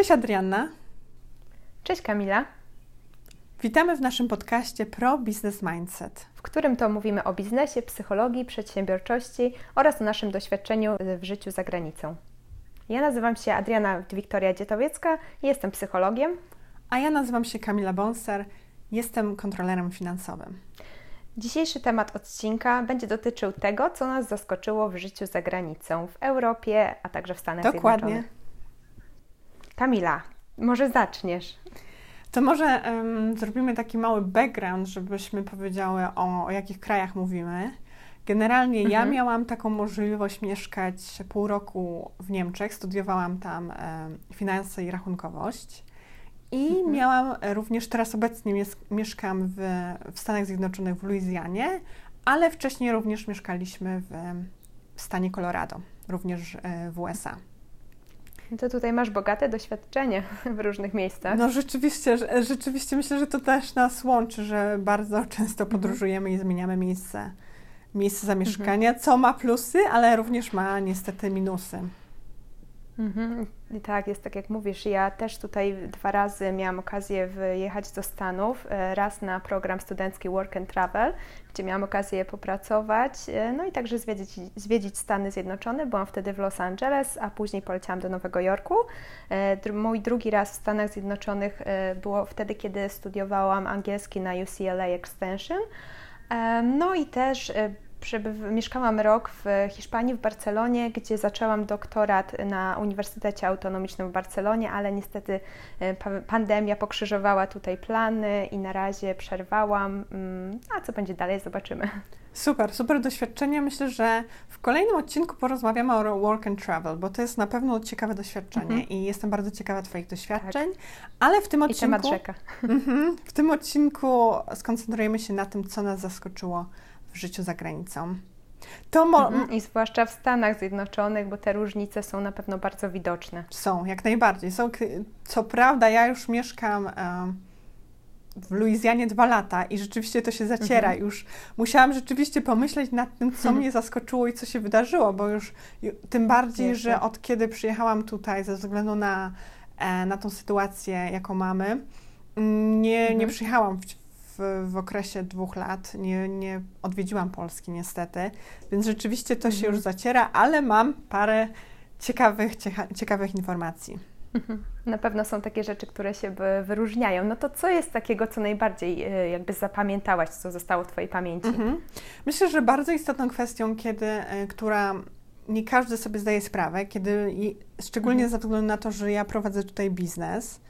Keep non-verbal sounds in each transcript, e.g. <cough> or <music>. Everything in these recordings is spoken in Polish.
Cześć Adrianna. Cześć Kamila. Witamy w naszym podcaście Pro Business Mindset, w którym to mówimy o biznesie, psychologii, przedsiębiorczości oraz o naszym doświadczeniu w życiu za granicą. Ja nazywam się Adriana Wiktoria Dzietowiecka jestem psychologiem. A ja nazywam się Kamila Bonser, jestem kontrolerem finansowym. Dzisiejszy temat odcinka będzie dotyczył tego, co nas zaskoczyło w życiu za granicą, w Europie, a także w Stanach Dokładnie. Zjednoczonych. Kamila, może zaczniesz. To może um, zrobimy taki mały background, żebyśmy powiedziały o, o jakich krajach mówimy. Generalnie mhm. ja miałam taką możliwość mieszkać pół roku w Niemczech, studiowałam tam e, finanse i rachunkowość. I mhm. miałam również, teraz obecnie mieszkam w, w Stanach Zjednoczonych, w Luizjanie, ale wcześniej również mieszkaliśmy w, w stanie Colorado, również e, w USA. To tutaj masz bogate doświadczenie <laughs> w różnych miejscach. No rzeczywiście, rzeczywiście myślę, że to też nas łączy, że bardzo często mhm. podróżujemy i zmieniamy miejsce, miejsce zamieszkania, mhm. co ma plusy, ale również ma niestety minusy. Mhm. Tak, jest tak jak mówisz. Ja też tutaj dwa razy miałam okazję wyjechać do Stanów. E, raz na program studencki Work and Travel, gdzie miałam okazję popracować, e, no i także zwiedzić, zwiedzić Stany Zjednoczone. Byłam wtedy w Los Angeles, a później poleciałam do Nowego Jorku. E, mój drugi raz w Stanach Zjednoczonych było wtedy, kiedy studiowałam angielski na UCLA Extension. No i też mieszkałam rok w Hiszpanii, w Barcelonie, gdzie zaczęłam doktorat na Uniwersytecie Autonomicznym w Barcelonie, ale niestety e, pandemia pokrzyżowała tutaj plany i na razie przerwałam. Mm, a co będzie dalej, zobaczymy. Super, super doświadczenie. Myślę, że w kolejnym odcinku porozmawiamy o work and travel, bo to jest na pewno ciekawe doświadczenie mhm. i jestem bardzo ciekawa Twoich doświadczeń, tak. ale w tym odcinku... I temat rzeka. <laughs> Mhm, w tym odcinku skoncentrujemy się na tym, co nas zaskoczyło w życiu za granicą. To mo- mhm. I zwłaszcza w Stanach Zjednoczonych, bo te różnice są na pewno bardzo widoczne. Są, jak najbardziej. Są, co prawda, ja już mieszkam w Luizjanie dwa lata i rzeczywiście to się zaciera. Mhm. Już musiałam rzeczywiście pomyśleć nad tym, co mhm. mnie zaskoczyło i co się wydarzyło, bo już tym bardziej, że od kiedy przyjechałam tutaj, ze względu na, e, na tą sytuację, jaką mamy, nie, nie mhm. przyjechałam w, w, w okresie dwóch lat. Nie, nie odwiedziłam Polski niestety, więc rzeczywiście to mhm. się już zaciera, ale mam parę ciekawych, ciekawych informacji. Mhm. Na pewno są takie rzeczy, które się wyróżniają. No to co jest takiego, co najbardziej e, jakby zapamiętałaś, co zostało w Twojej pamięci? Mhm. Myślę, że bardzo istotną kwestią, kiedy, e, która nie każdy sobie zdaje sprawę, kiedy, szczególnie mhm. ze względu na to, że ja prowadzę tutaj biznes,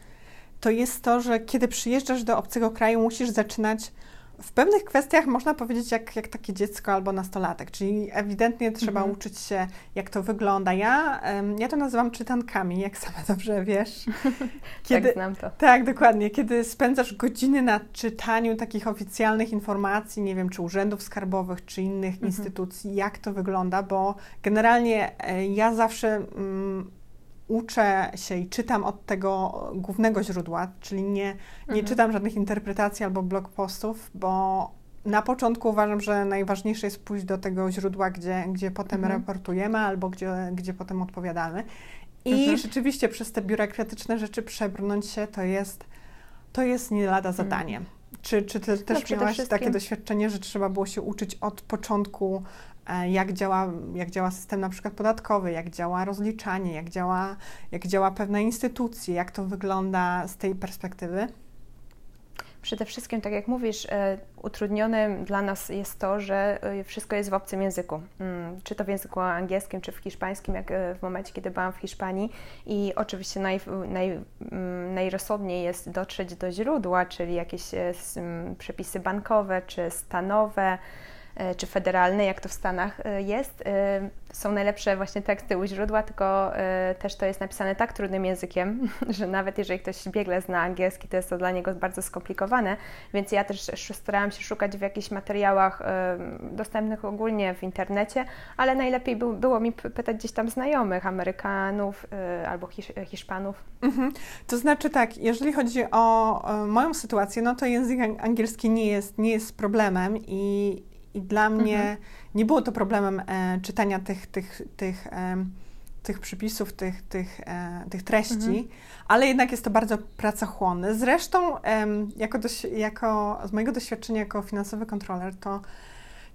to jest to, że kiedy przyjeżdżasz do obcego kraju, musisz zaczynać w pewnych kwestiach można powiedzieć jak, jak takie dziecko albo nastolatek, czyli ewidentnie trzeba mhm. uczyć się, jak to wygląda. Ja, ja to nazywam czytankami, jak <laughs> sama dobrze wiesz. <laughs> Kiedy, tak, znam to. Tak, dokładnie. Kiedy spędzasz godziny na czytaniu takich oficjalnych informacji, nie wiem, czy urzędów skarbowych, czy innych mhm. instytucji, jak to wygląda, bo generalnie e, ja zawsze... Mm, uczę się i czytam od tego głównego źródła, czyli nie, nie mhm. czytam żadnych interpretacji albo blog postów, bo na początku uważam, że najważniejsze jest pójść do tego źródła, gdzie, gdzie potem mhm. raportujemy albo gdzie, gdzie potem odpowiadamy. I mhm. rzeczywiście przez te biurokratyczne rzeczy przebrnąć się to jest, to jest nie lada zadanie. Mhm. Czy, czy ty też no, miałaś takie doświadczenie, że trzeba było się uczyć od początku jak działa, jak działa system na przykład podatkowy, jak działa rozliczanie, jak działa, jak działa pewne instytucje, jak to wygląda z tej perspektywy? Przede wszystkim, tak jak mówisz, e, utrudnionym dla nas jest to, że e, wszystko jest w obcym języku. Mm, czy to w języku angielskim, czy w hiszpańskim, jak w momencie, kiedy byłam w Hiszpanii. I oczywiście naj, naj, mm, najrozsądniej jest dotrzeć do źródła, czyli jakieś przepisy bankowe, czy stanowe E, czy federalny, jak to w Stanach e, jest. E, są najlepsze właśnie teksty u źródła, tylko też to jest napisane tak trudnym językiem, <laughs> że nawet jeżeli ktoś biegle zna angielski, to jest to dla niego bardzo skomplikowane, więc ja też starałam się szukać w jakichś materiałach dostępnych ogólnie w internecie, ale najlepiej było mi pytać gdzieś tam znajomych, Amerykanów albo Hiszpanów. Mhm. To znaczy tak, jeżeli chodzi o moją sytuację, no to język angielski nie jest, nie jest problemem i i dla mnie mhm. nie było to problemem e, czytania tych, tych, tych, e, tych przypisów, tych, tych, e, tych treści, mhm. ale jednak jest to bardzo pracochłonne. Zresztą, jako, jako z mojego doświadczenia jako finansowy kontroler, to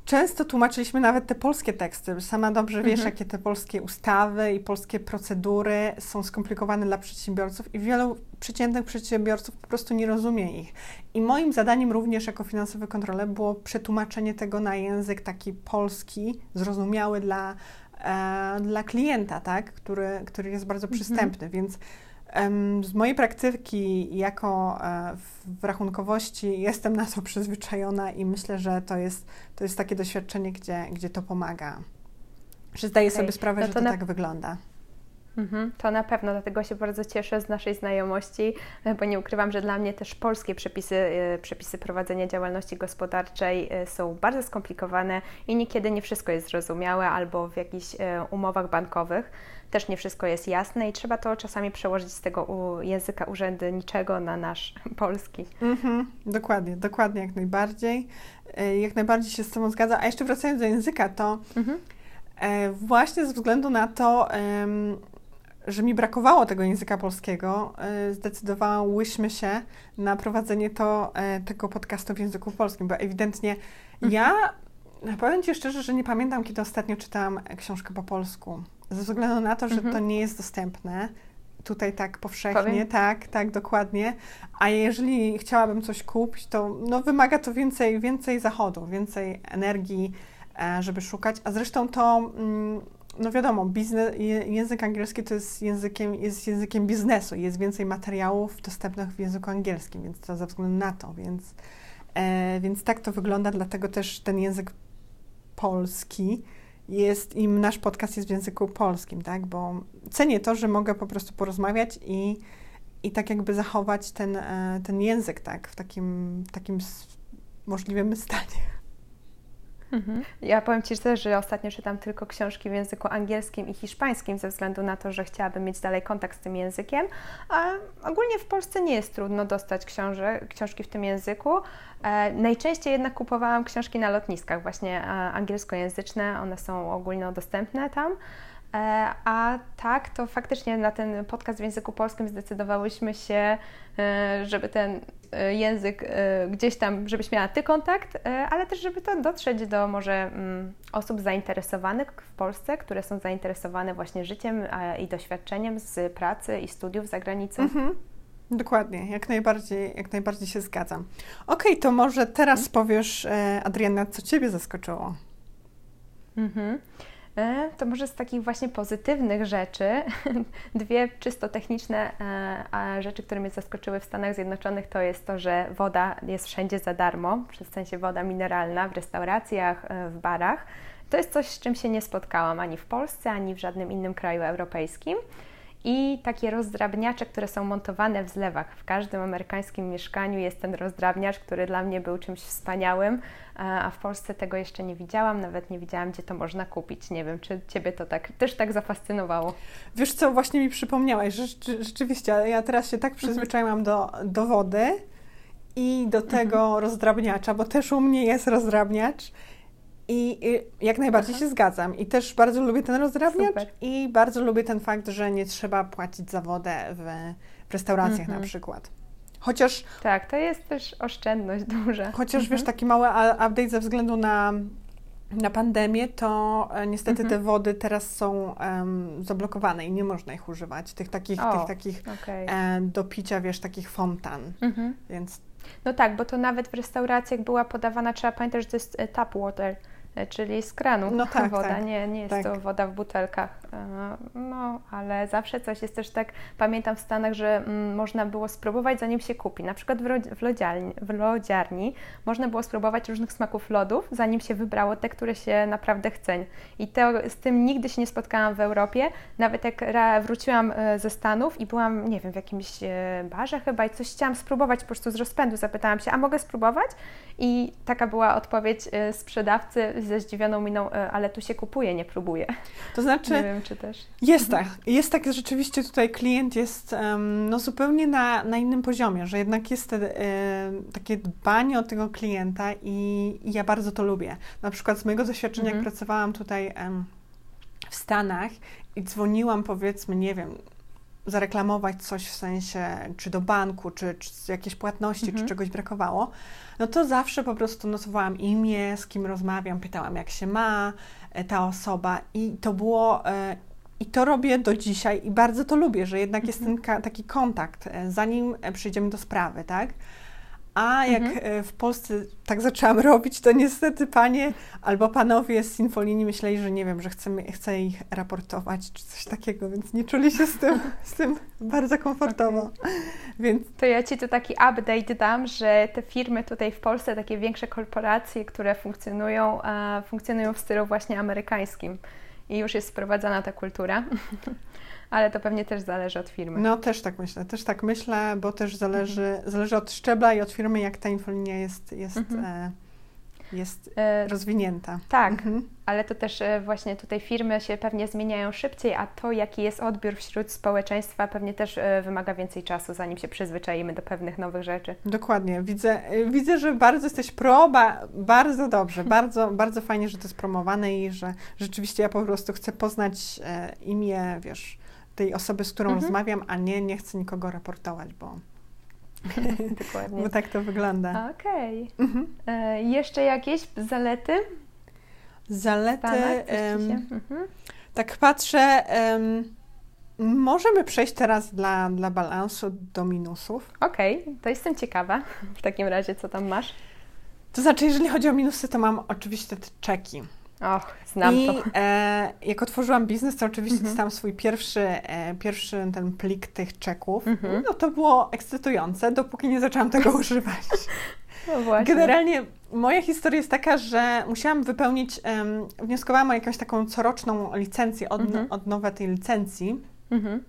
Często tłumaczyliśmy nawet te polskie teksty. Sama dobrze wiesz, mhm. jakie te polskie ustawy i polskie procedury są skomplikowane dla przedsiębiorców i wielu przeciętnych przedsiębiorców po prostu nie rozumie ich. I moim zadaniem również jako finansowy kontroler było przetłumaczenie tego na język taki polski, zrozumiały dla, e, dla klienta, tak? który, który jest bardzo mhm. przystępny. Więc z mojej praktyki jako e, w rachunkowości jestem na to <laughs> przyzwyczajona i myślę, że to jest, to jest takie doświadczenie, gdzie, gdzie to pomaga. Że zdaję okay. sobie sprawę, no że to, na... tak wygląda. Mhm, to na pewno, dlatego się bardzo cieszę z naszej znajomości, e, bo nie ukrywam, że dla mnie też polskie przepisy, e, przepisy prowadzenia działalności gospodarczej są bardzo skomplikowane i niekiedy nie wszystko jest zrozumiałe albo w jakichś umowach bankowych też nie wszystko jest jasne i trzeba to czasami przełożyć z tego języka urzędniczego na nasz <laughs> polski. Mhm, dokładnie, dokładnie, jak najbardziej. E, jak najbardziej się z tym zgadza. A jeszcze wracając do języka, to mhm. E, właśnie ze względu na to, że mi brakowało tego języka polskiego, e, zdecydowałyśmy się na prowadzenie to, tego podcastu w języku polskim, bo ewidentnie mhm. ja powiem Ci szczerze, że nie pamiętam, kiedy ostatnio czytałam książkę po polsku. Ze względu na to, że mhm. to nie jest dostępne tutaj tak powszechnie, Powiem? tak, tak, dokładnie. A jeżeli chciałabym coś kupić, to no, wymaga to więcej, więcej zachodu, więcej energii, e, żeby szukać. A zresztą to, mm, no wiadomo, biznes, język angielski to jest językiem, jest językiem biznesu. Jest więcej materiałów dostępnych w języku angielskim, więc to ze względu na to, więc, e, więc tak to wygląda, dlatego też ten język polski jest im nasz podcast jest w języku polskim, tak? Bo cenię to, że mogę po prostu porozmawiać i, i tak jakby zachować ten, e, ten język, tak? W takim, takim możliwym stanie. Mhm. Ja powiem Ci też, że ostatnio czytam tylko książki w języku angielskim i hiszpańskim ze względu na to, że chciałabym mieć dalej kontakt z tym językiem. A ogólnie w Polsce nie jest trudno dostać książek, książki w tym języku. E, najczęściej jednak kupowałam książki na lotniskach, właśnie e, angielskojęzyczne, one są ogólnodostępne tam. E, a tak, to faktycznie na ten podcast w języku polskim zdecydowałyśmy się, e, żeby ten e, język gdzieś tam, żebyś miała Ty kontakt, ale też żeby to dotrzeć do może mm, osób zainteresowanych w Polsce, które są zainteresowane właśnie życiem i doświadczeniem z pracy i studiów za granicą. Mhm. Dokładnie, jak najbardziej, jak najbardziej się zgadzam. Okej, okay, to może teraz mhm. powiesz, Adriana, co Ciebie zaskoczyło? Mhm. E, to może z takich właśnie pozytywnych rzeczy, <laughs> dwie czysto techniczne e, rzeczy, które mnie zaskoczyły w Stanach Zjednoczonych, to jest to, że woda jest wszędzie za darmo, w sensie woda mineralna w restauracjach, e, w barach. To jest coś, z czym się nie spotkałam ani w Polsce, ani w żadnym innym kraju europejskim i takie rozdrabniacze, które są montowane w zlewach. W każdym amerykańskim mieszkaniu jest ten rozdrabniacz, który dla mnie był czymś wspaniałym, a w Polsce tego jeszcze nie widziałam, nawet nie widziałam, gdzie to można kupić. Nie wiem, czy Ciebie to tak też tak zafascynowało. Wiesz co, właśnie mi przypomniałaś, że rzeczywiście, ja teraz się tak mhm. przyzwyczaiłam do, do wody i do tego mhm. rozdrabniacza, bo też u mnie jest rozdrabniacz i, jak najbardziej Aha. się zgadzam. I też bardzo lubię ten rozdrabniacz Super. i bardzo lubię ten fakt, że nie trzeba płacić za wodę w, w restauracjach mhm. na przykład. Chociaż... Tak, to jest też oszczędność <laughs> duża. Chociaż mhm. wiesz, taki mały update ze względu na, na pandemię, to e, niestety mhm. te wody teraz są um, zablokowane i nie można ich używać. Tych takich, o, tych takich okay. e, do picia, wiesz, takich fontan. Mhm. Więc... No tak, bo to nawet w restauracjach była podawana, trzeba pamiętać, że to jest e, tap water czyli z kranu no tak, woda, tak, nie, nie jest tak. to woda w butelkach. E, no, ale zawsze coś jest też tak, pamiętam w Stanach, że mm, można było spróbować zanim się kupi. Na przykład w, w, lodziarni, w lodziarni można było spróbować różnych smaków lodów, zanim się wybrało te, które się naprawdę chce. I to, z tym nigdy się nie spotkałam w Europie. Nawet jak wróciłam e, ze Stanów i byłam, nie wiem, w jakimś barze chyba i coś chciałam spróbować po prostu z rozpędu, zapytałam się, a mogę spróbować? I taka była odpowiedź sprzedawcy ze zdziwioną miną, e, ale tu się kupuje, nie próbuje. To znaczy, nie wiem, czy też. Jest tak, jest tak, rzeczywiście tutaj klient jest no, zupełnie na, na innym poziomie, że jednak jest te, takie dbanie o tego klienta i, i, ja bardzo to lubię. Na przykład z mojego doświadczenia, jak mhm. pracowałam tutaj w Stanach i dzwoniłam powiedzmy, nie wiem, zareklamować coś w sensie, czy do banku, czy, czy jakieś płatności, mhm. czy czegoś brakowało, no to zawsze po prostu notowałam imię, z kim rozmawiam, pytałam, jak się ma e, ta osoba i to było. E, I to robię do dzisiaj i bardzo to lubię, że jednak jest mhm. ten taki kontakt, e, zanim przejdziemy do sprawy, tak? A jak mhm. E, w Polsce tak zaczęłam robić, to niestety panie albo panowie z infolinii myśleli, że nie wiem, że chcę, chcę ich raportować czy coś takiego, więc nie czuli się z tym, z tym bardzo komfortowo. Okay. Więc... To ja Ci tu taki update dam, że te firmy tutaj w Polsce, takie większe korporacje, które funkcjonują, funkcjonują w stylu właśnie amerykańskim i już jest sprowadzana ta kultura. <laughs> ale to pewnie też zależy od firmy. No też tak myślę, też tak myślę, bo też zależy, mhm. zależy od szczebla i od firmy, jak ta infolinia jest, jest, mhm. e, jest e, rozwinięta. Tak, mhm. ale to też e, właśnie tutaj firmy się pewnie zmieniają szybciej, a to jaki jest odbiór wśród społeczeństwa pewnie też e, wymaga więcej czasu, zanim się przyzwyczaimy do pewnych nowych rzeczy. Dokładnie, widzę, widzę że bardzo jesteś pro, ba, bardzo dobrze, <laughs> bardzo, bardzo fajnie, że to jest promowane i że rzeczywiście ja po prostu chcę poznać imię, wiesz, tej osoby, z którą mhm. rozmawiam, a nie, nie chcę nikogo raportować, bo, <laughs> Dokładnie. bo tak to wygląda. Okej. Okay. Mhm. E, jeszcze jakieś zalety? Zalety. um, tak patrzę. Możemy przejść teraz dla, dla balansu do minusów. Okej, okay, to jestem ciekawa. W takim razie, co tam masz? To znaczy, jeżeli chodzi o minusy, to mam oczywiście te czeki. Och, znam I, to. E, jak otworzyłam biznes, to oczywiście mhm. dostałam swój pierwszy, e, pierwszy ten plik tych czeków. Mhm. No to było ekscytujące, dopóki nie zaczęłam tego <laughs> używać. No właśnie. Generalnie moja historia jest taka, że musiałam wypełnić, um, wnioskowałam o jakąś taką coroczną licencję od, mhm. od nowej tej licencji. Mhm.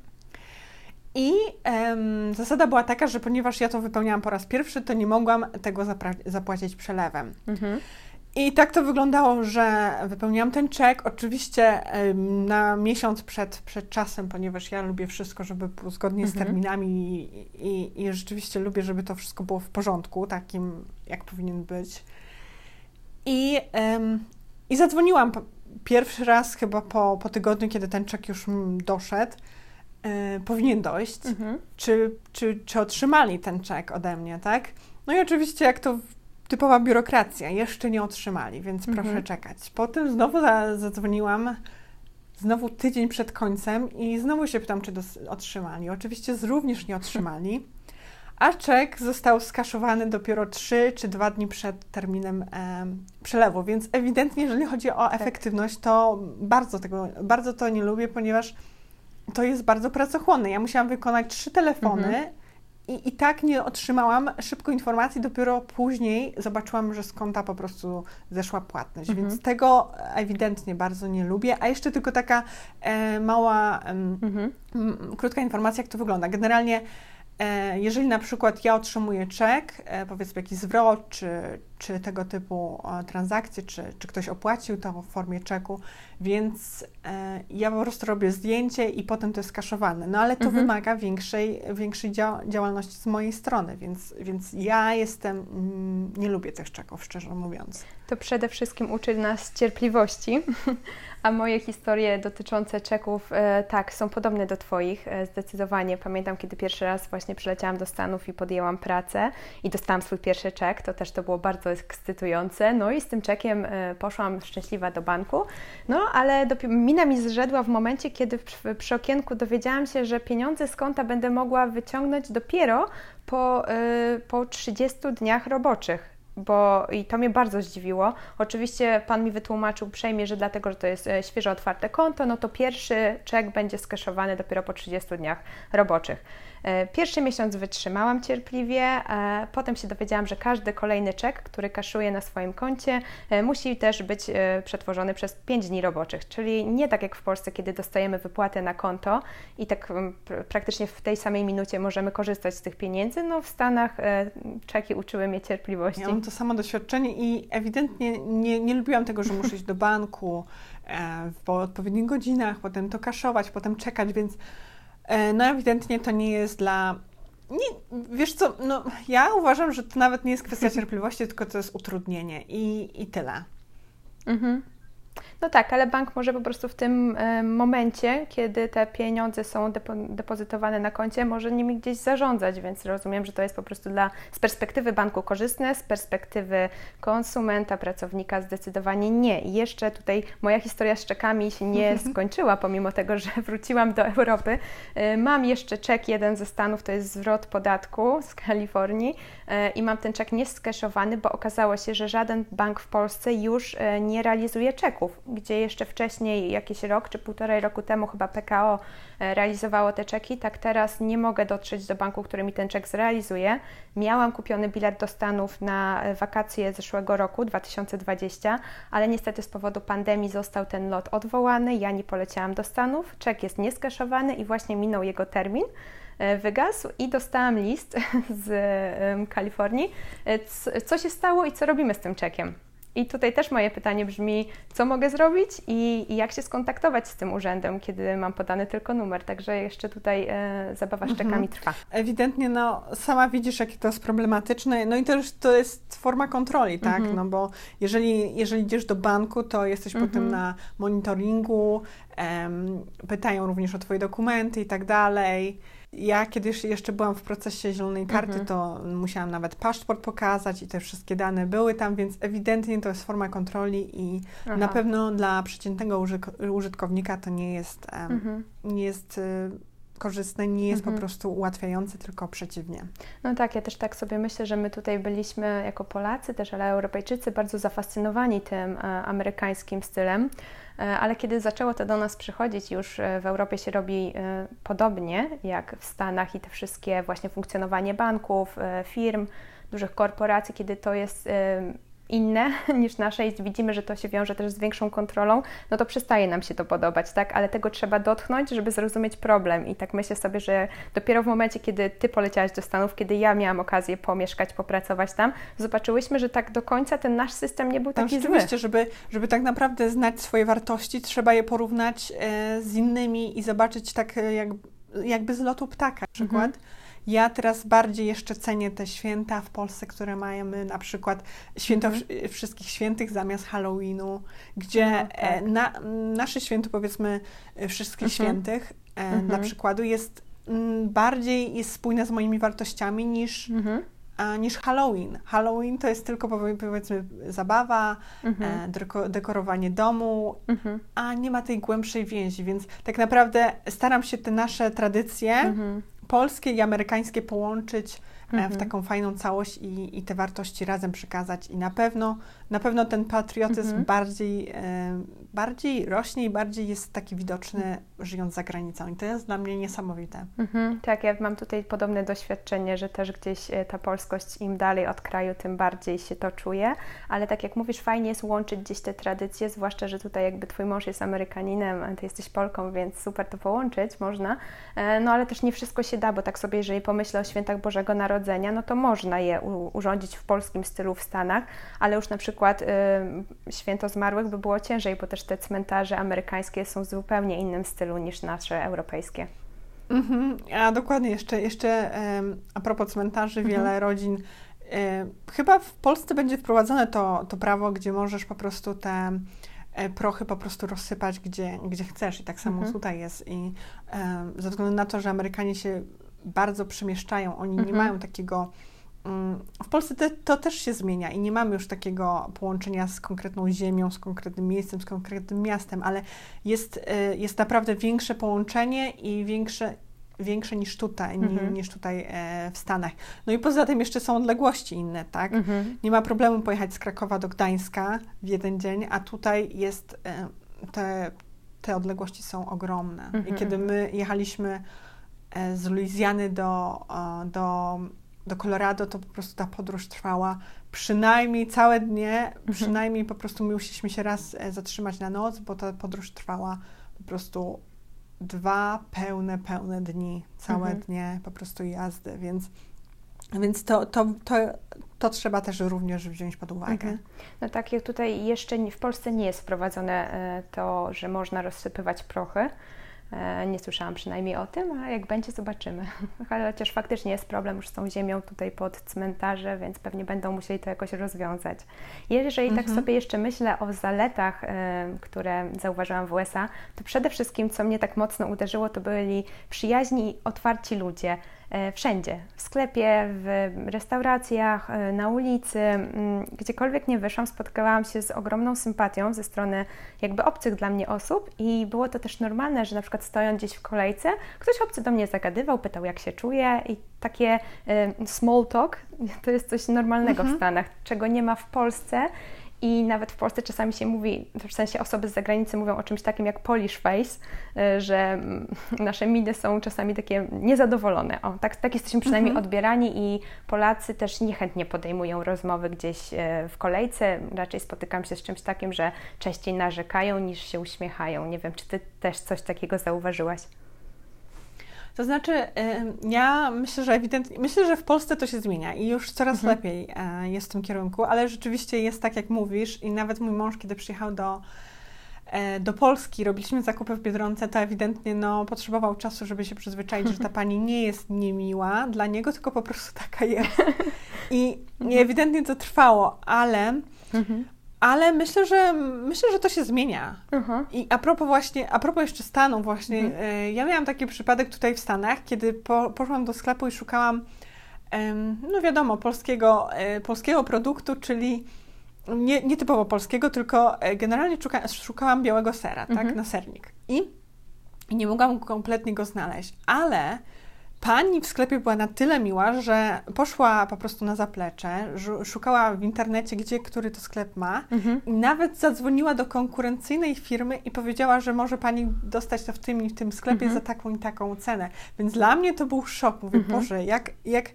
I um, zasada była taka, że ponieważ ja to wypełniałam po raz pierwszy, to nie mogłam tego zapłacić przelewem. Mhm. I tak to wyglądało, że wypełniłam ten czek, oczywiście na miesiąc przed, przed czasem, ponieważ ja lubię wszystko, żeby było zgodnie mhm. z terminami i, i, i, rzeczywiście lubię, żeby to wszystko było w porządku, takim jak powinien być. I, um, i zadzwoniłam pierwszy raz chyba po, po tygodniu, kiedy ten czek już doszedł, e, powinien dojść, mhm. czy, czy, czy otrzymali ten czek ode mnie, tak? No i oczywiście jak to typowa biurokracja, jeszcze nie otrzymali, więc mhm. proszę czekać. Potem znowu zadzwoniłam, znowu tydzień przed końcem i znowu się pytam, czy otrzymali. Oczywiście również nie otrzymali, <laughs> a czek został skaszowany dopiero 3 czy 2 dni przed terminem e, przelewu, więc ewidentnie, jeżeli chodzi o tak. efektywność, to bardzo, tego, bardzo to nie lubię, ponieważ to jest bardzo pracochłonne. Ja musiałam wykonać trzy telefony, mhm i, I tak nie otrzymałam szybko informacji, dopiero później zobaczyłam, że z konta po prostu zeszła płatność, mhm. więc tego ewidentnie bardzo nie lubię. A jeszcze tylko taka e, mała, mhm. m, krótka informacja, jak to wygląda. Generalnie jeżeli na przykład ja otrzymuję czek, e, powiedzmy jakiś zwrot, czy, czy tego typu transakcje, czy, czy ktoś opłacił to w formie czeku, więc e, ja po prostu robię zdjęcie i potem to jest kaszowane. No ale to mhm. wymaga większej, większej działalności z mojej strony, więc, więc ja jestem, mm, nie lubię tych czeków, szczerze mówiąc. To przede wszystkim uczy nas cierpliwości, <laughs> A moje historie dotyczące czeków, e, tak, są podobne do Twoich, e, zdecydowanie. Pamiętam, kiedy pierwszy raz właśnie przyleciałam do Stanów i podjęłam pracę i dostałam swój pierwszy czek, to też to było bardzo ekscytujące. No i z tym czekiem e, poszłam szczęśliwa do banku, no ale mina mi zrzedła w momencie, kiedy przy, przy okienku dowiedziałam się, że pieniądze z konta będę mogła wyciągnąć dopiero po, po 30 dniach roboczych bo i to mnie bardzo zdziwiło. Oczywiście Pan mi wytłumaczył uprzejmie, że dlatego, że to jest e, świeżo otwarte konto, no to pierwszy czek będzie skeszowany dopiero po 30 dniach roboczych. E, pierwszy miesiąc wytrzymałam cierpliwie, e, potem się dowiedziałam, że każdy kolejny czek, który kaszuję na swoim koncie, e, musi też być przetworzony przez 5 dni roboczych, czyli nie tak jak w Polsce, kiedy dostajemy wypłatę na konto i tak praktycznie w tej samej minucie możemy korzystać z tych pieniędzy. No w Stanach czeki uczyły mnie cierpliwości. Ja mam to samo doświadczenie i ewidentnie nie, nie lubiłam tego, że muszę iść do banku w odpowiednich godzinach, potem to kaszować, potem czekać, więc no ewidentnie to nie jest dla... Nie, wiesz co, no, ja uważam, że to nawet nie jest kwestia cierpliwości, tylko to jest utrudnienie i, i tyle. Mhm. No tak, ale bank może po prostu w tym e, momencie, kiedy te pieniądze są depo depozytowane na koncie, może nimi gdzieś zarządzać, więc rozumiem, że to jest po prostu dla, z perspektywy banku korzystne, z perspektywy konsumenta, pracownika zdecydowanie nie. I jeszcze tutaj moja historia z czekami się nie <laughs> skończyła, pomimo tego, że <laughs> wróciłam do Europy. E, mam jeszcze czek jeden ze Stanów, to jest zwrot podatku z Kalifornii e, i mam ten czek nieskeszowany, bo okazało się, że żaden bank w Polsce już nie realizuje czeków gdzie jeszcze wcześniej, jakiś rok czy półtorej roku temu chyba PKO e, realizowało te czeki, tak teraz nie mogę dotrzeć do banku, który mi ten czek zrealizuje. Miałam kupiony bilet do Stanów na e, wakacje zeszłego roku, 2020, ale niestety z powodu pandemii został ten lot odwołany, ja nie poleciałam do Stanów, czek jest nieskeszowany i właśnie minął jego termin e, wygasł i dostałam list <laughs> z Kalifornii, co się stało i co robimy z tym czekiem. I tutaj też moje pytanie brzmi, co mogę zrobić i, i jak się skontaktować z tym urzędem, kiedy mam podany tylko numer. Także jeszcze tutaj e, zabawa z czekami mhm. trwa. Ewidentnie, no sama widzisz, jakie to jest problematyczne. No i też to jest forma kontroli, tak? Mhm. No bo jeżeli, jeżeli idziesz do banku, to jesteś mhm. potem na monitoringu, pytają również o Twoje dokumenty i tak dalej. Ja kiedyś jeszcze byłam w procesie zielonej karty, mhm. to musiałam nawet paszport pokazać i te wszystkie dane były tam, więc ewidentnie to jest forma kontroli i Aha. na pewno dla przeciętnego użytkownika to nie jest, mhm. nie jest y, korzystne, nie jest mhm. po prostu ułatwiające, tylko przeciwnie. No tak, ja też tak sobie myślę, że my tutaj byliśmy jako Polacy też, ale Europejczycy bardzo zafascynowani tym e, amerykańskim stylem. E, ale kiedy zaczęło to do nas przychodzić, już e, w Europie się robi e, podobnie jak w Stanach i te wszystkie właśnie funkcjonowanie banków, firm, dużych korporacji, kiedy to jest inne <laughs> niż nasze i widzimy, że to się wiąże też z większą kontrolą, no to przestaje nam się to podobać, tak? Ale tego trzeba dotknąć, żeby zrozumieć problem. I tak myślę sobie, że dopiero w momencie, kiedy Ty poleciałaś do Stanów, kiedy ja miałam okazję pomieszkać, popracować tam, zobaczyłyśmy, że tak do końca ten nasz system nie był tam taki zły. Oczywiście, żeby, żeby tak naprawdę znać swoje wartości, trzeba je porównać e, z innymi i zobaczyć tak e, jak, jakby z lotu ptaka na przykład. Mhm ja teraz bardziej jeszcze cenię te święta w Polsce, które mamy na przykład święto -hmm. wszystkich świętych zamiast Halloweenu, gdzie no, tak. na, nasze święto powiedzmy e, wszystkich -hmm. świętych mm -hmm. dla przykładu jest mm, bardziej jest spójne z moimi wartościami niż mhm. niż Halloween. Halloween to jest tylko powiedzmy zabawa, mhm. e, dekorowanie domu, mhm. a nie ma tej głębszej więzi, więc tak naprawdę staram się te nasze tradycje polskie i amerykańskie połączyć mhm. w taką fajną całość i, i te wartości razem przekazać. I na pewno, na pewno ten patriotyzm mhm. bardziej, e, bardziej rośnie i bardziej jest taki widoczny żyjąc za granicą. I to jest dla mnie niesamowite. Mhm. Tak, ja mam tutaj podobne doświadczenie, że też gdzieś e, ta polskość im dalej od kraju, tym bardziej się to czuje. Ale tak jak mówisz, fajnie jest łączyć gdzieś te tradycje, zwłaszcza, że tutaj jakby twój mąż jest Amerykaninem, a ty jesteś Polką, więc super to połączyć można. E, no ale też nie wszystko się da, bo tak sobie, jeżeli pomyślę o świętach Bożego Narodzenia, Narodzenia, no to można je urządzić w polskim stylu w Stanach, ale już na przykład y, Święto Zmarłych by było ciężej, bo też te cmentarze amerykańskie są w zupełnie innym stylu niż nasze europejskie. Mhm, a dokładnie, jeszcze, jeszcze a propos cmentarzy, mhm. wiele rodzin chyba w Polsce będzie wprowadzone to, to prawo, gdzie możesz po prostu te e, prochy po prostu rozsypać gdzie, gdzie chcesz i tak samo mhm. tutaj jest i e, ze względu na to, że Amerykanie się bardzo przemieszczają. Oni mhm. nie mają takiego. Mm, w Polsce te, to też się zmienia i nie mamy już takiego połączenia z konkretną ziemią, z konkretnym miejscem, z konkretnym miastem, ale jest, y, jest naprawdę większe połączenie i większe, większe niż tutaj, mhm. niż tutaj e, w Stanach. No i poza tym jeszcze są odległości inne, tak? Mhm. Nie ma problemu pojechać z Krakowa do Gdańska w jeden dzień, a tutaj jest, e, te, te odległości są ogromne. Mhm. I kiedy my jechaliśmy z Luizjany do, do, do Colorado, to po prostu ta podróż trwała przynajmniej całe dnie, mhm. przynajmniej po prostu musieliśmy się raz e, zatrzymać na noc, bo ta podróż trwała po prostu dwa pełne, pełne dni, całe mhm. dnie po prostu jazdy, więc, więc to, to, to, to trzeba też również wziąć pod uwagę. Mhm. No tak, jak tutaj jeszcze w Polsce nie jest wprowadzone e, to, że można rozsypywać prochy, E, nie słyszałam przynajmniej o tym, a jak będzie, zobaczymy. <laughs> Chociaż faktycznie jest problem już z tą ziemią tutaj pod cmentarzem, więc pewnie będą musieli to jakoś rozwiązać. Jeżeli tak mhm. tak sobie jeszcze myślę o zaletach, e, które zauważyłam w USA, to przede wszystkim, co mnie tak mocno uderzyło, to byli przyjaźni i otwarci ludzie. E, wszędzie, w sklepie, w restauracjach, e, na ulicy, gdziekolwiek nie wyszłam, spotkałam się z ogromną sympatią ze strony jakby obcych dla mnie osób i było to też normalne, że na przykład stojąc gdzieś w kolejce, ktoś obcy do mnie zagadywał, pytał jak się czuję i takie e, small talk to jest coś normalnego mhm. w Stanach, czego nie ma w Polsce i nawet w Polsce czasami się mówi, w sensie osoby z zagranicy mówią o czymś takim jak polish face, y, że mm, nasze miny są czasami takie niezadowolone. O, tak, tak jesteśmy przynajmniej mhm. odbierani i Polacy też niechętnie podejmują rozmowy gdzieś y, w kolejce. Raczej spotykam się z czymś takim, że częściej narzekają niż się uśmiechają. Nie wiem, czy Ty też coś takiego zauważyłaś? To znaczy, ja myślę, że ewidentnie, myślę, że w Polsce to się zmienia i już coraz mhm. lepiej e, jest w tym kierunku, ale rzeczywiście jest tak, jak mówisz i nawet mój mąż, kiedy przyjechał do, e, do Polski, robiliśmy zakupy w Biedronce, to ewidentnie no, potrzebował czasu, żeby się przyzwyczaić, że ta <laughs> pani nie jest niemiła dla niego, tylko po prostu <laughs> taka jest. I, i ewidentnie to trwało, ale mhm. Ale myślę, że myślę, że to się zmienia. Uh-huh. I a propos właśnie, a propos jeszcze Stanów właśnie, uh-huh. e, ja miałam taki przypadek tutaj w Stanach, kiedy po, poszłam do sklepu i szukałam, no wiadomo, polskiego, e, polskiego produktu, czyli nie, nie typowo polskiego, tylko e, generalnie szuka, szukałam białego sera, uh-huh. tak, mhm. na sernik. I, I nie mogłam kompletnie go znaleźć, ale Pani w sklepie była na tyle miła, że poszła po prostu na zaplecze, szukała w internecie, gdzie który to sklep ma mhm. i nawet zadzwoniła do konkurencyjnej firmy i powiedziała, że może pani dostać to w tym i w tym sklepie mhm. za taką i taką cenę. Więc dla mnie to był szok. Mówię, mhm. Boże, jak, jak,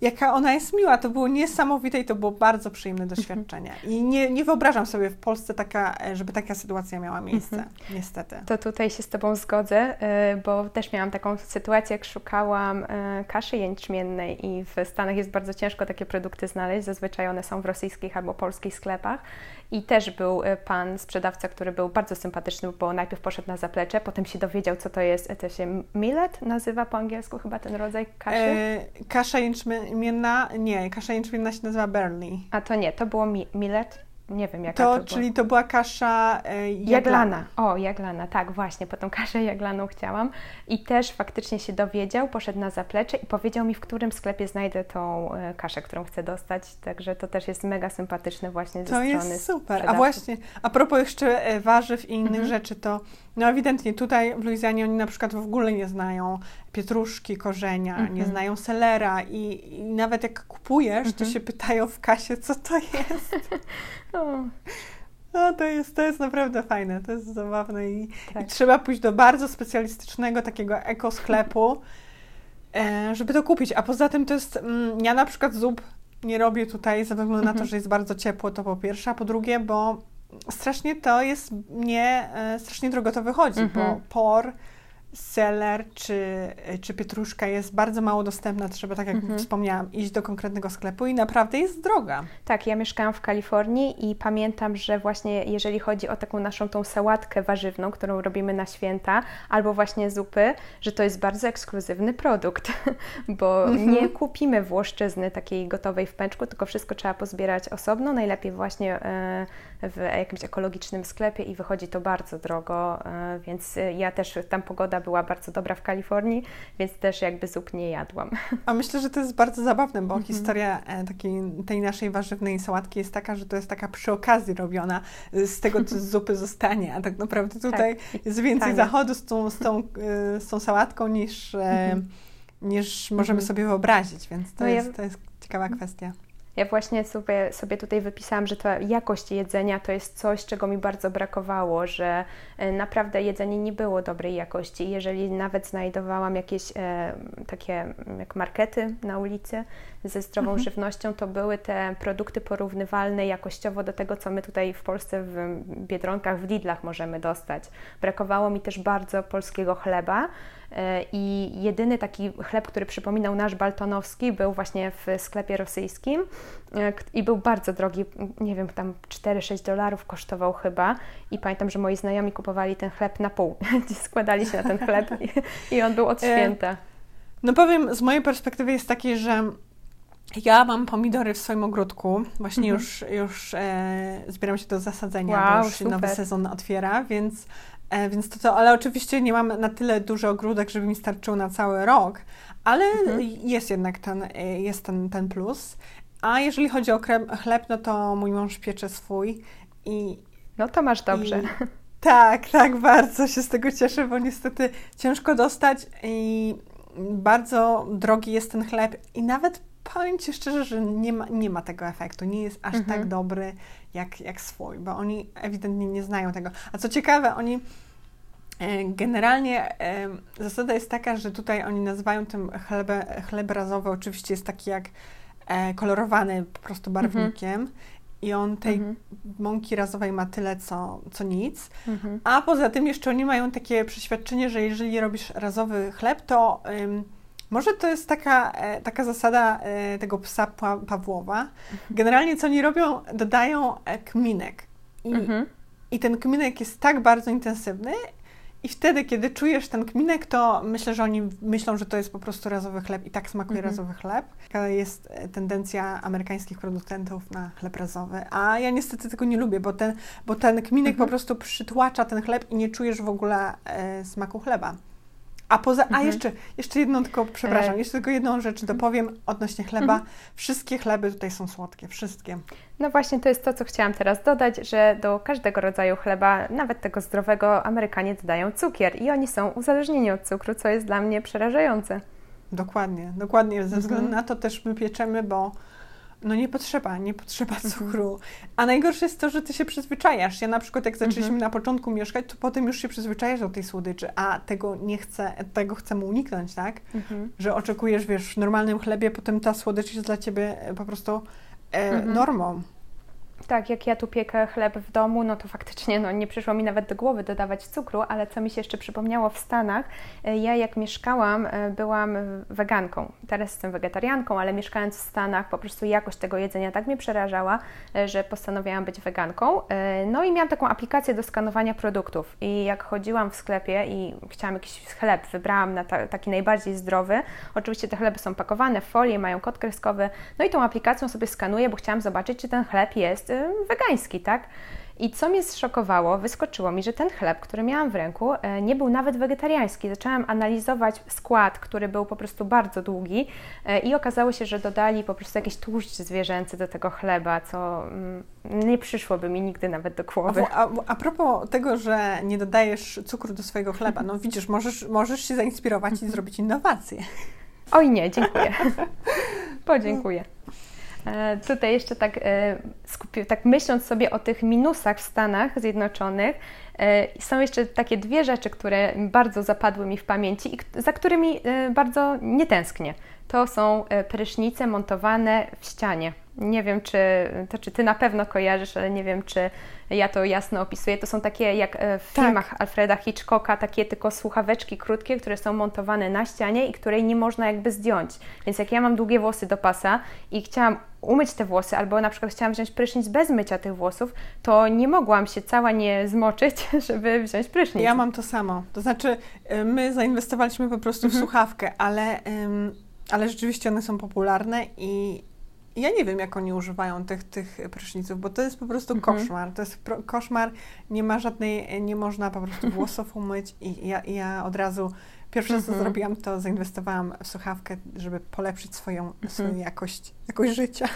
jaka ona jest miła. To było niesamowite i to było bardzo przyjemne mhm. doświadczenie. I nie, nie wyobrażam sobie w Polsce, taka, żeby taka sytuacja miała miejsce, mhm. niestety. To tutaj się z Tobą zgodzę, y, bo też miałam taką sytuację, jak szukałam y, kaszy jęczmiennej i w Stanach jest bardzo ciężko takie produkty znaleźć. Zazwyczaj one są w rosyjskich albo polskich sklepach. I też był pan sprzedawca, który był bardzo sympatyczny, bo najpierw poszedł na zaplecze, potem się dowiedział, co to jest, to się millet nazywa po angielsku chyba ten rodzaj kaszy? E, kasza jęczmienna, nie, kasza jęczmienna się nazywa Berley. A to nie, to było mi millet? Nie wiem, jaka to, to Czyli to była kasza e, jaglana. jaglana. O, jaglana, tak, właśnie, po tą kaszę jaglaną chciałam. I też faktycznie się dowiedział, poszedł na zaplecze i powiedział mi, w którym sklepie znajdę tą e, kaszę, którą chcę dostać. Także to też jest mega sympatyczne właśnie ze to strony To jest super. A właśnie, a propos jeszcze e, warzyw i innych mhm. rzeczy, to no ewidentnie tutaj w Luizjanie oni na przykład w ogóle nie znają pietruszki, korzenia, nie mhm. znają selera i, i, nawet jak kupujesz, to mhm. się pytają w kasie, co to jest. <laughs> No, to jest, to jest naprawdę fajne, to jest zabawne i, tak. i trzeba pójść do bardzo specjalistycznego takiego ekosklepu, e, żeby to kupić. A poza tym to jest, mm, ja na przykład zup nie robię tutaj ze względu na to, mhm. że jest bardzo ciepło, to po pierwsze, a po drugie, bo strasznie to jest, mnie e, strasznie drogo to wychodzi, bo mhm. por seler czy, czy pietruszka jest bardzo mało dostępna, trzeba, tak jak mhm. wspomniałam, iść do konkretnego sklepu i naprawdę jest droga. Tak, ja mieszkałam w Kalifornii i pamiętam, że właśnie jeżeli chodzi o taką naszą tą sałatkę warzywną, którą robimy na święta, albo właśnie zupy, że to jest bardzo ekskluzywny produkt, <laughs> bo mhm. nie kupimy włoszczyzny takiej gotowej w pęczku, tylko wszystko trzeba pozbierać osobno, najlepiej właśnie e, w jakimś ekologicznym sklepie i wychodzi to bardzo drogo, e, więc ja też, tam pogoda była bardzo dobra w Kalifornii, więc też jakby zup nie jadłam. <laughs> A myślę, że to jest bardzo zabawne, bo mhm. historia e, takiej, tej naszej warzywnej sałatki jest taka, że to jest taka przy okazji robiona, e, z tego, co z <laughs> zupy zostanie, a tak naprawdę tutaj tak. jest więcej Tanie. zachodu z tą, z tą, z tą sałatką niż, mhm. niż możemy mhm. sobie wyobrazić, więc to, no jest, ja... to jest ciekawa kwestia. Ja właśnie sobie, sobie tutaj wypisałam, że ta jakość jedzenia to jest coś, czego mi bardzo brakowało, że e, naprawdę jedzenie nie było dobrej jakości. Jeżeli nawet znajdowałam jakieś e, takie jak markety na ulicy ze zdrową mhm. żywnością, to były te produkty porównywalne jakościowo do tego, co my tutaj w Polsce w Biedronkach, w Lidlach możemy dostać. Brakowało mi też bardzo polskiego chleba I jedyny taki chleb, który przypominał nasz baltonowski, był właśnie w sklepie rosyjskim i był bardzo drogi, nie wiem, tam 4-6 dolarów kosztował chyba. I pamiętam, że moi znajomi kupowali ten chleb na pół, <laughs> składali się na ten chleb i, on był od święta. No powiem, z mojej perspektywy jest taki, że ja mam pomidory w swoim ogródku. Właśnie mhm. już, już e, zbieram się do zasadzenia, wow, bo już super. nowy sezon otwiera, więc, e, więc to to, ale oczywiście nie mam na tyle duży ogródek, żeby mi starczył na cały rok, ale mhm. jest jednak ten, e, jest ten, ten plus. A jeżeli chodzi o chleb, no to mój mąż piecze swój i... No to masz dobrze. I, tak, tak, bardzo się z tego cieszę, bo niestety ciężko dostać i bardzo drogi jest ten chleb i nawet powiem Ci szczerze, że nie ma, nie ma tego efektu, nie jest aż mhm. tak dobry jak, jak swój, bo oni ewidentnie nie znają tego. A co ciekawe, oni e, generalnie e, zasada jest taka, że tutaj oni nazywają tym chleb, chleb razowy, oczywiście jest taki jak e, kolorowany po prostu barwnikiem. Mhm i on tej mhm. mąki razowej ma tyle, co, co nic. Mhm. A poza tym jeszcze oni mają takie przeświadczenie, że jeżeli robisz razowy chleb, to ym, może to jest taka, e, taka zasada e, tego psa pa, Pawłowa. Mhm. Generalnie co oni robią? Dodają e, kminek. I, mhm. I ten kminek jest tak bardzo intensywny, i wtedy, kiedy czujesz ten kminek, to myślę, że oni myślą, że to jest po prostu razowy chleb i tak smakuje mhm. razowy chleb. Taka jest tendencja amerykańskich producentów na chleb razowy. A ja niestety tego nie lubię, bo ten, bo ten kminek mhm. po prostu przytłacza ten chleb i nie czujesz w ogóle e, smaku chleba. A poza, mhm. a jeszcze, jeszcze jedną tylko, przepraszam, e... jeszcze tylko jedną rzecz mhm. dopowiem odnośnie chleba. Mhm. Wszystkie chleby tutaj są słodkie, wszystkie. No właśnie, to jest to, co chciałam teraz dodać, że do każdego rodzaju chleba, nawet tego zdrowego, Amerykanie dodają cukier i oni są uzależnieni od cukru, co jest dla mnie przerażające. Dokładnie, dokładnie. Ze względu mhm. na to też my pieczemy, bo no nie potrzeba, nie potrzeba mhm. cukru. A najgorsze jest to, że ty się przyzwyczajasz. Ja na przykład jak zaczęliśmy mhm. na początku mieszkać, to potem już się przyzwyczajasz do tej słodyczy, a tego nie chcę, tego chcemy uniknąć, tak? Mhm. Że oczekujesz, wiesz, w normalnym chlebie, potem ta słodycz jest dla ciebie po prostu e, mhm. normą. Tak, jak ja tu piekę chleb w domu, no to faktycznie no, nie przyszło mi nawet do głowy dodawać cukru, ale co mi się jeszcze przypomniało w Stanach, e, ja jak mieszkałam, e, byłam weganką. Teraz jestem wegetarianką, ale mieszkając w Stanach, po prostu jakość tego jedzenia tak mnie przerażała, e, że postanowiłam być weganką. No i miałam taką aplikację do skanowania produktów. I jak chodziłam w sklepie i chciałam jakiś chleb, wybrałam na ta, taki najbardziej zdrowy. Oczywiście te chleby są pakowane w folię, mają kod kreskowy. No i tą aplikacją sobie skanuję, bo chciałam zobaczyć, czy ten chleb jest wegański, tak? I co mnie zszokowało, wyskoczyło mi, że ten chleb, który miałam w ręku, e, nie był nawet wegetariański. Zaczęłam analizować skład, który był po prostu bardzo długi e, i okazało się, że dodali po prostu jakiś tłuszcz zwierzęcy do tego chleba, co mm, nie przyszłoby mi nigdy nawet do głowy. A, a, a propos tego, że nie dodajesz cukru do swojego chleba, no widzisz, możesz, możesz się zainspirować i zrobić innowacje. Oj nie, dziękuję. <laughs> Podziękuję. E, tutaj jeszcze tak, e, skupi, tak myśląc sobie o tych minusach w Stanach Zjednoczonych, e, są jeszcze takie dwie rzeczy, które bardzo zapadły mi w pamięci i za którymi bardzo nie tęsknię. To są prysznice montowane w ścianie. Nie wiem, czy, to czy ty na pewno kojarzysz, ale nie wiem, czy ja to jasno opisuję. To są takie jak e, w tak. filmach Alfreda Hitchcocka, takie tylko słuchaweczki krótkie, które są montowane na ścianie i której nie można jakby zdjąć. Więc jak ja mam długie włosy do pasa i chciałam umyć te włosy, albo na przykład chciałam wziąć prysznic bez mycia tych włosów, to nie mogłam się cała nie zmoczyć, <laughs> żeby wziąć prysznic. Ja mam to samo. To znaczy, e, my zainwestowaliśmy po prostu w mhm. słuchawkę, ale, ale rzeczywiście one są popularne i ja nie wiem, jak oni używają tych, tych pryszniców, bo to jest po prostu mhm. koszmar. To jest pro, koszmar, nie ma żadnej, nie można po prostu włosów umyć i ja, ja od razu pierwsze, co mhm. zrobiłam, to zainwestowałam w słuchawkę, żeby polepszyć swoją, mhm. swoją jakość, jakość życia.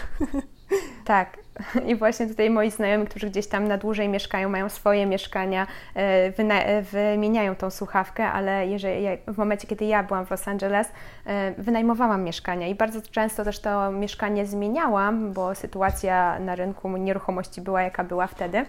Tak. <laughs> I właśnie tutaj moi znajomi, którzy gdzieś tam na dłużej mieszkają, mają swoje mieszkania, e, e, wymieniają tą słuchawkę, ale jeżeli w momencie, kiedy ja byłam w Los Angeles, e, wynajmowałam mieszkania i bardzo często też to mieszkanie zmieniałam, bo sytuacja na rynku nieruchomości była jaka była wtedy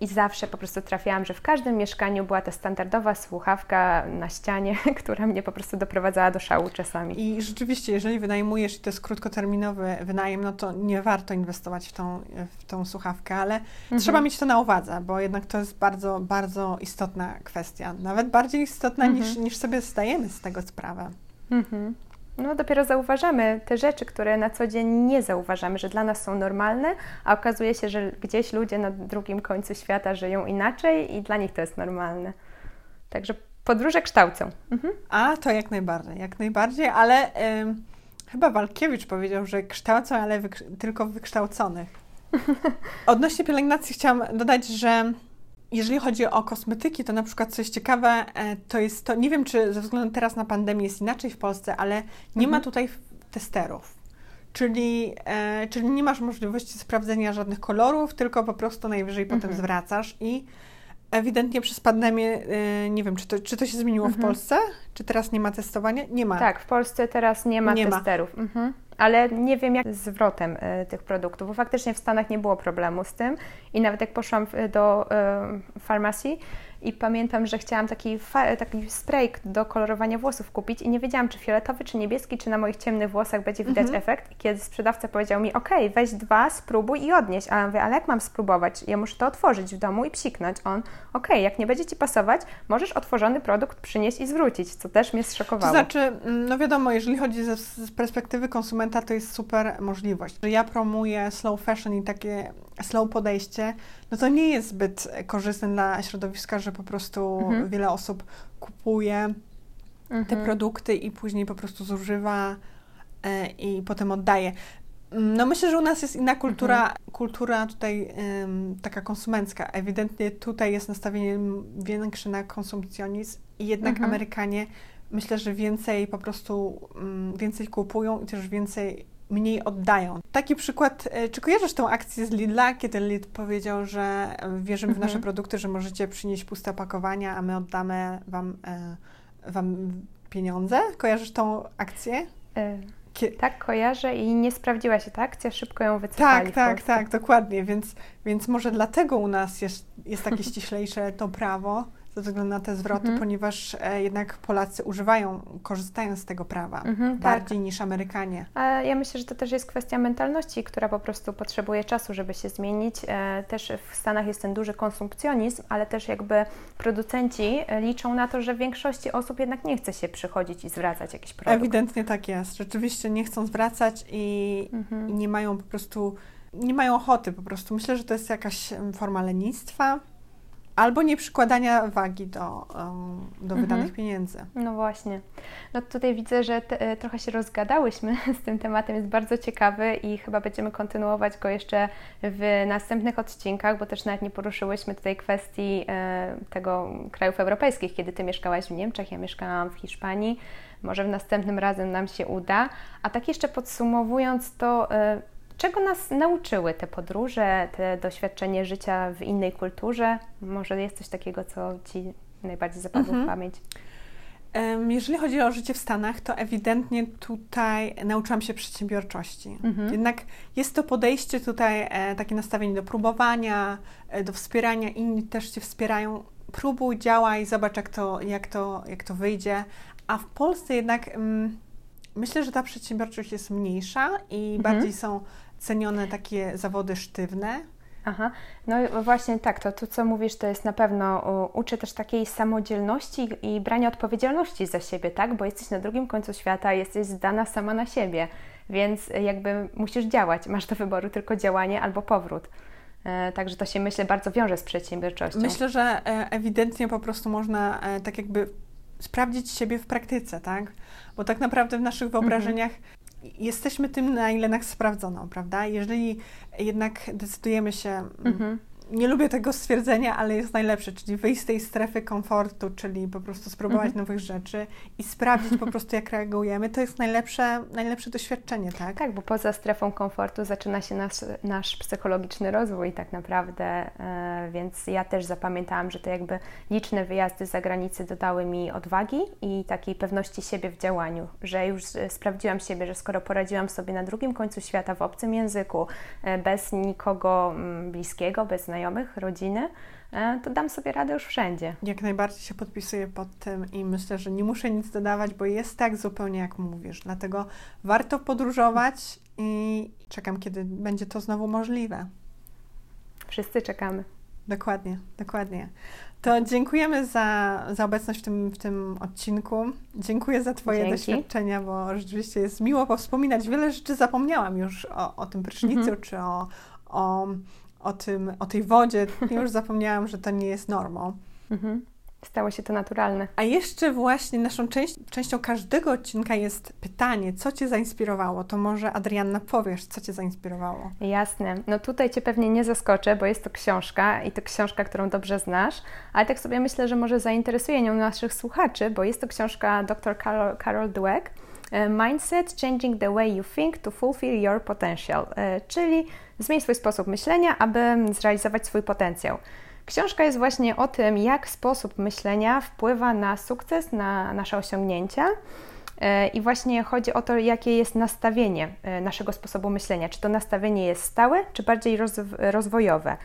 i zawsze po prostu trafiałam, że w każdym mieszkaniu była ta standardowa słuchawka na ścianie, <laughs> która mnie po prostu doprowadzała do szału czasami. I rzeczywiście, jeżeli wynajmujesz i to jest krótkoterminowy wynajem, no to nie warto inwestować w tą, w tą słuchawkę, ale mhm. trzeba mieć to na uwadze, bo jednak to jest bardzo, bardzo istotna kwestia. Nawet bardziej istotna mhm. niż, niż sobie zdajemy z tego sprawę. Mhm. No, dopiero zauważamy te rzeczy, które na co dzień nie zauważamy, że dla nas są normalne, a okazuje się, że gdzieś ludzie na drugim końcu świata żyją inaczej i dla nich to jest normalne. Także podróże kształcą. Mhm. A to jak najbardziej, jak najbardziej, ale chyba Walkiewicz powiedział, że kształcą, ale tylko wykształconych. <laughs> Odnośnie pielęgnacji chciałam dodać, że jeżeli chodzi o kosmetyki, to na przykład coś ciekawe, e, to jest to, nie wiem czy ze względu teraz na pandemię jest inaczej w Polsce, ale nie mhm. ma tutaj testerów. Czyli, e, czyli nie masz możliwości sprawdzenia żadnych kolorów, tylko po prostu najwyżej mhm. potem zwracasz i ewidentnie przez pandemię, e, nie wiem, czy to, czy to się zmieniło mhm. w Polsce? Czy teraz nie ma testowania? Nie ma. Tak, w Polsce teraz nie ma nie testerów. Ma. Ale nie wiem jak z zwrotem y, tych produktów, bo faktycznie w Stanach nie było problemu z tym i nawet jak poszłam do y, farmacji, i pamiętam, że chciałam taki, taki spray do kolorowania włosów kupić i nie wiedziałam, czy fioletowy, czy niebieski, czy na moich ciemnych włosach będzie widać mhm. efekt. I kiedy sprzedawca powiedział mi, ok, weź dwa, spróbuj i odnieś. A ja mówię, ale jak mam spróbować? Ja muszę to otworzyć w domu i psiknąć. On, ok, jak nie będzie Ci pasować, możesz otworzony produkt przynieść i zwrócić, co też mnie zszokowało. To znaczy, mm, no wiadomo, jeżeli chodzi z, z perspektywy konsumenta, to jest super możliwość. Ja promuję slow fashion i takie slow podejście, no to nie jest zbyt korzystne dla środowiska, że po prostu mhm. wiele osób kupuje mhm. te produkty i później po prostu zużywa e, i potem oddaje. No myślę, że u nas jest inna kultura, mhm. kultura tutaj taka konsumencka. Ewidentnie tutaj jest nastawienie większe na konsumpcjonizm i jednak mhm. Amerykanie myślę, że więcej po prostu, um, więcej kupują i też więcej mniej oddają. Taki przykład, e, czy kojarzysz tą akcję z Lidla, kiedy Lidl powiedział, że e, wierzymy w nasze mhm. produkty, że możecie przynieść puste opakowania, a my oddamy wam, e, wam pieniądze? Kojarzysz tą akcję? Kie... Tak, kojarzę i nie sprawdziła się ta akcja, szybko ją wycofali. Tak, tak, tak, dokładnie, więc, więc może dlatego u nas jest, jest takie <laughs> ściślejsze to prawo, ze względu na te zwroty, mhm. ponieważ e, jednak Polacy używają, korzystają z tego prawa mhm, tak. bardziej tak. niż Amerykanie. A ja myślę, że to też jest kwestia mentalności, która po prostu potrzebuje czasu, żeby się zmienić. E, też w Stanach jest ten duży konsumpcjonizm, ale też jakby producenci e, liczą na to, że większości osób jednak nie chce się przychodzić i zwracać jakiś produkt. Ewidentnie tak jest. Rzeczywiście nie chcą zwracać i, mhm. i nie mają po prostu nie mają ochoty po prostu. Myślę, że to jest jakaś forma lenistwa, Albo nie przykładania wagi do, do mhm. wydanych pieniędzy. No właśnie. No tutaj widzę, że te, e, trochę się rozgadałyśmy <laughs> z tym tematem, jest bardzo ciekawy i chyba będziemy kontynuować go jeszcze w następnych odcinkach, bo też nawet nie poruszyłyśmy tutaj kwestii e, tego krajów europejskich, kiedy Ty mieszkałaś w Niemczech, ja mieszkałam w Hiszpanii. Może w następnym razem nam się uda. A tak jeszcze podsumowując to, e, Czego nas nauczyły te podróże, te doświadczenie życia w innej kulturze? Może jest coś takiego, co Ci najbardziej zapadło mhm. w pamięć? Jeżeli chodzi o życie w Stanach, to ewidentnie tutaj nauczyłam się przedsiębiorczości. Mhm. Jednak jest to podejście tutaj, e, takie nastawienie do próbowania, e, do wspierania, inni też Cię wspierają. Próbuj, działaj, zobacz jak to, jak to, jak to wyjdzie. A w Polsce jednak mm, myślę, że ta przedsiębiorczość jest mniejsza i mhm. bardziej są cenione takie zawody sztywne. Aha, no właśnie tak, to, to co mówisz, to jest na pewno, uczy też takiej samodzielności i brania odpowiedzialności za siebie, tak? Bo jesteś na drugim końcu świata, jesteś zdana sama na siebie, więc jakby musisz działać, masz do wyboru tylko działanie albo powrót. E, także to się myślę bardzo wiąże z przedsiębiorczością. Myślę, że e, ewidentnie po prostu można e, tak jakby sprawdzić siebie w praktyce, tak? Bo tak naprawdę w naszych mhm. wyobrażeniach jesteśmy tym, na ile nas sprawdzono, prawda? Jeżeli jednak decydujemy się mhm nie lubię tego stwierdzenia, ale jest najlepsze, czyli wyjść z tej strefy komfortu, czyli po prostu spróbować mhm. nowych rzeczy i sprawdzić po prostu, jak reagujemy. To jest najlepsze, najlepsze doświadczenie, tak? Tak, bo poza strefą komfortu zaczyna się nasz, nasz psychologiczny rozwój tak naprawdę, e, więc ja też zapamiętałam, że to jakby liczne wyjazdy za granicę dodały mi odwagi i takiej pewności siebie w działaniu, że już e, sprawdziłam siebie, że skoro poradziłam sobie na drugim końcu świata w obcym języku, e, bez nikogo mm, bliskiego, bez znajomych, znajomych, rodziny, e, to dam sobie radę już wszędzie. Jak najbardziej się podpisuję pod tym i myślę, że nie muszę nic dodawać, bo jest tak zupełnie jak mówisz. Dlatego warto podróżować i czekam, kiedy będzie to znowu możliwe. Wszyscy czekamy. Dokładnie, dokładnie. To dziękujemy za, za obecność w tym, w tym odcinku. Dziękuję za Twoje Dzięki. doświadczenia, bo rzeczywiście jest miło powspominać. Wiele rzeczy zapomniałam już o, o tym prysznicu, Mhm. czy o, o, o, tym, o tej wodzie. Już zapomniałam, że to nie jest normą. Mhm. Stało się to naturalne. A jeszcze właśnie naszą część, częścią każdego odcinka jest pytanie, co Cię zainspirowało? To może Adrianna powiesz, co Cię zainspirowało? Jasne. No tutaj Cię pewnie nie zaskoczę, bo jest to książka i to książka, którą dobrze znasz, ale tak sobie myślę, że może zainteresuje nią naszych słuchaczy, bo jest to książka dr Carol, Carol Dweck Mindset Changing the Way You Think to Fulfill Your Potential, e, czyli zmień swój sposób myślenia, aby zrealizować swój potencjał. Książka jest właśnie o tym, jak sposób myślenia wpływa na sukces, na nasze osiągnięcia. E, I właśnie chodzi o to, jakie jest nastawienie e, naszego sposobu myślenia. Czy to nastawienie jest stałe, czy bardziej rozw- rozwojowe.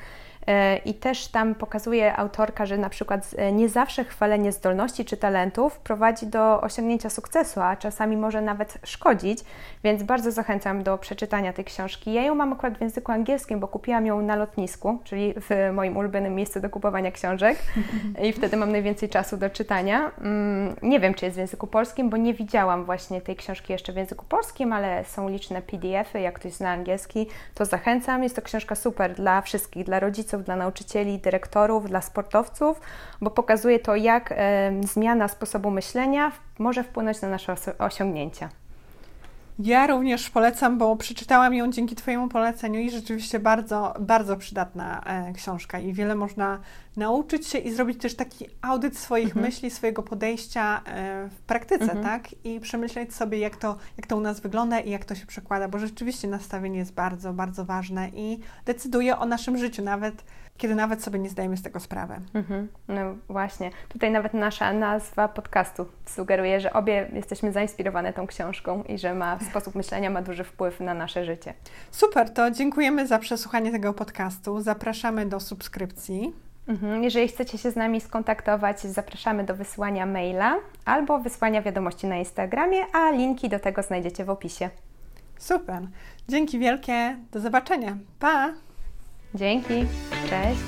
I też tam pokazuje autorka, że na przykład e, nie zawsze chwalenie zdolności czy talentów prowadzi do osiągnięcia sukcesu, a czasami może nawet szkodzić, więc bardzo zachęcam do przeczytania tej książki. Ja ją mam akurat w języku angielskim, bo kupiłam ją na lotnisku, czyli w moim ulubionym miejscu do kupowania książek i wtedy mam najwięcej czasu do czytania. Mm, Nie wiem, czy jest w języku polskim, bo nie widziałam właśnie tej książki jeszcze w języku polskim, ale są liczne PDF-y, jak ktoś zna angielski, to zachęcam. Jest to książka super dla wszystkich, dla rodziców, dla nauczycieli, dyrektorów, dla sportowców, bo pokazuje to, jak zmiana sposobu myślenia może wpłynąć na nasze osiągnięcia. Ja również polecam, bo przeczytałam ją dzięki Twojemu poleceniu i rzeczywiście bardzo, bardzo przydatna e, książka i wiele można nauczyć się i zrobić też taki audyt swoich Mhm. myśli, swojego podejścia e, w praktyce, Mhm. tak? I przemyśleć sobie, jak to, jak to u nas wygląda i jak to się przekłada, bo rzeczywiście nastawienie jest bardzo, bardzo ważne i decyduje o naszym życiu, nawet kiedy nawet sobie nie zdajemy z tego sprawy. Mhm, no właśnie. Tutaj nawet nasza nazwa podcastu sugeruje, że obie jesteśmy zainspirowane tą książką i że ma sposób myślenia ma duży wpływ na nasze życie. Super, to dziękujemy za przesłuchanie tego podcastu. Zapraszamy do subskrypcji. Mhm. Jeżeli chcecie się z nami skontaktować, zapraszamy do wysłania maila albo wysłania wiadomości na Instagramie, a linki do tego znajdziecie w opisie. Super. Dzięki wielkie. Do zobaczenia. Pa! Dzięki. Cześć.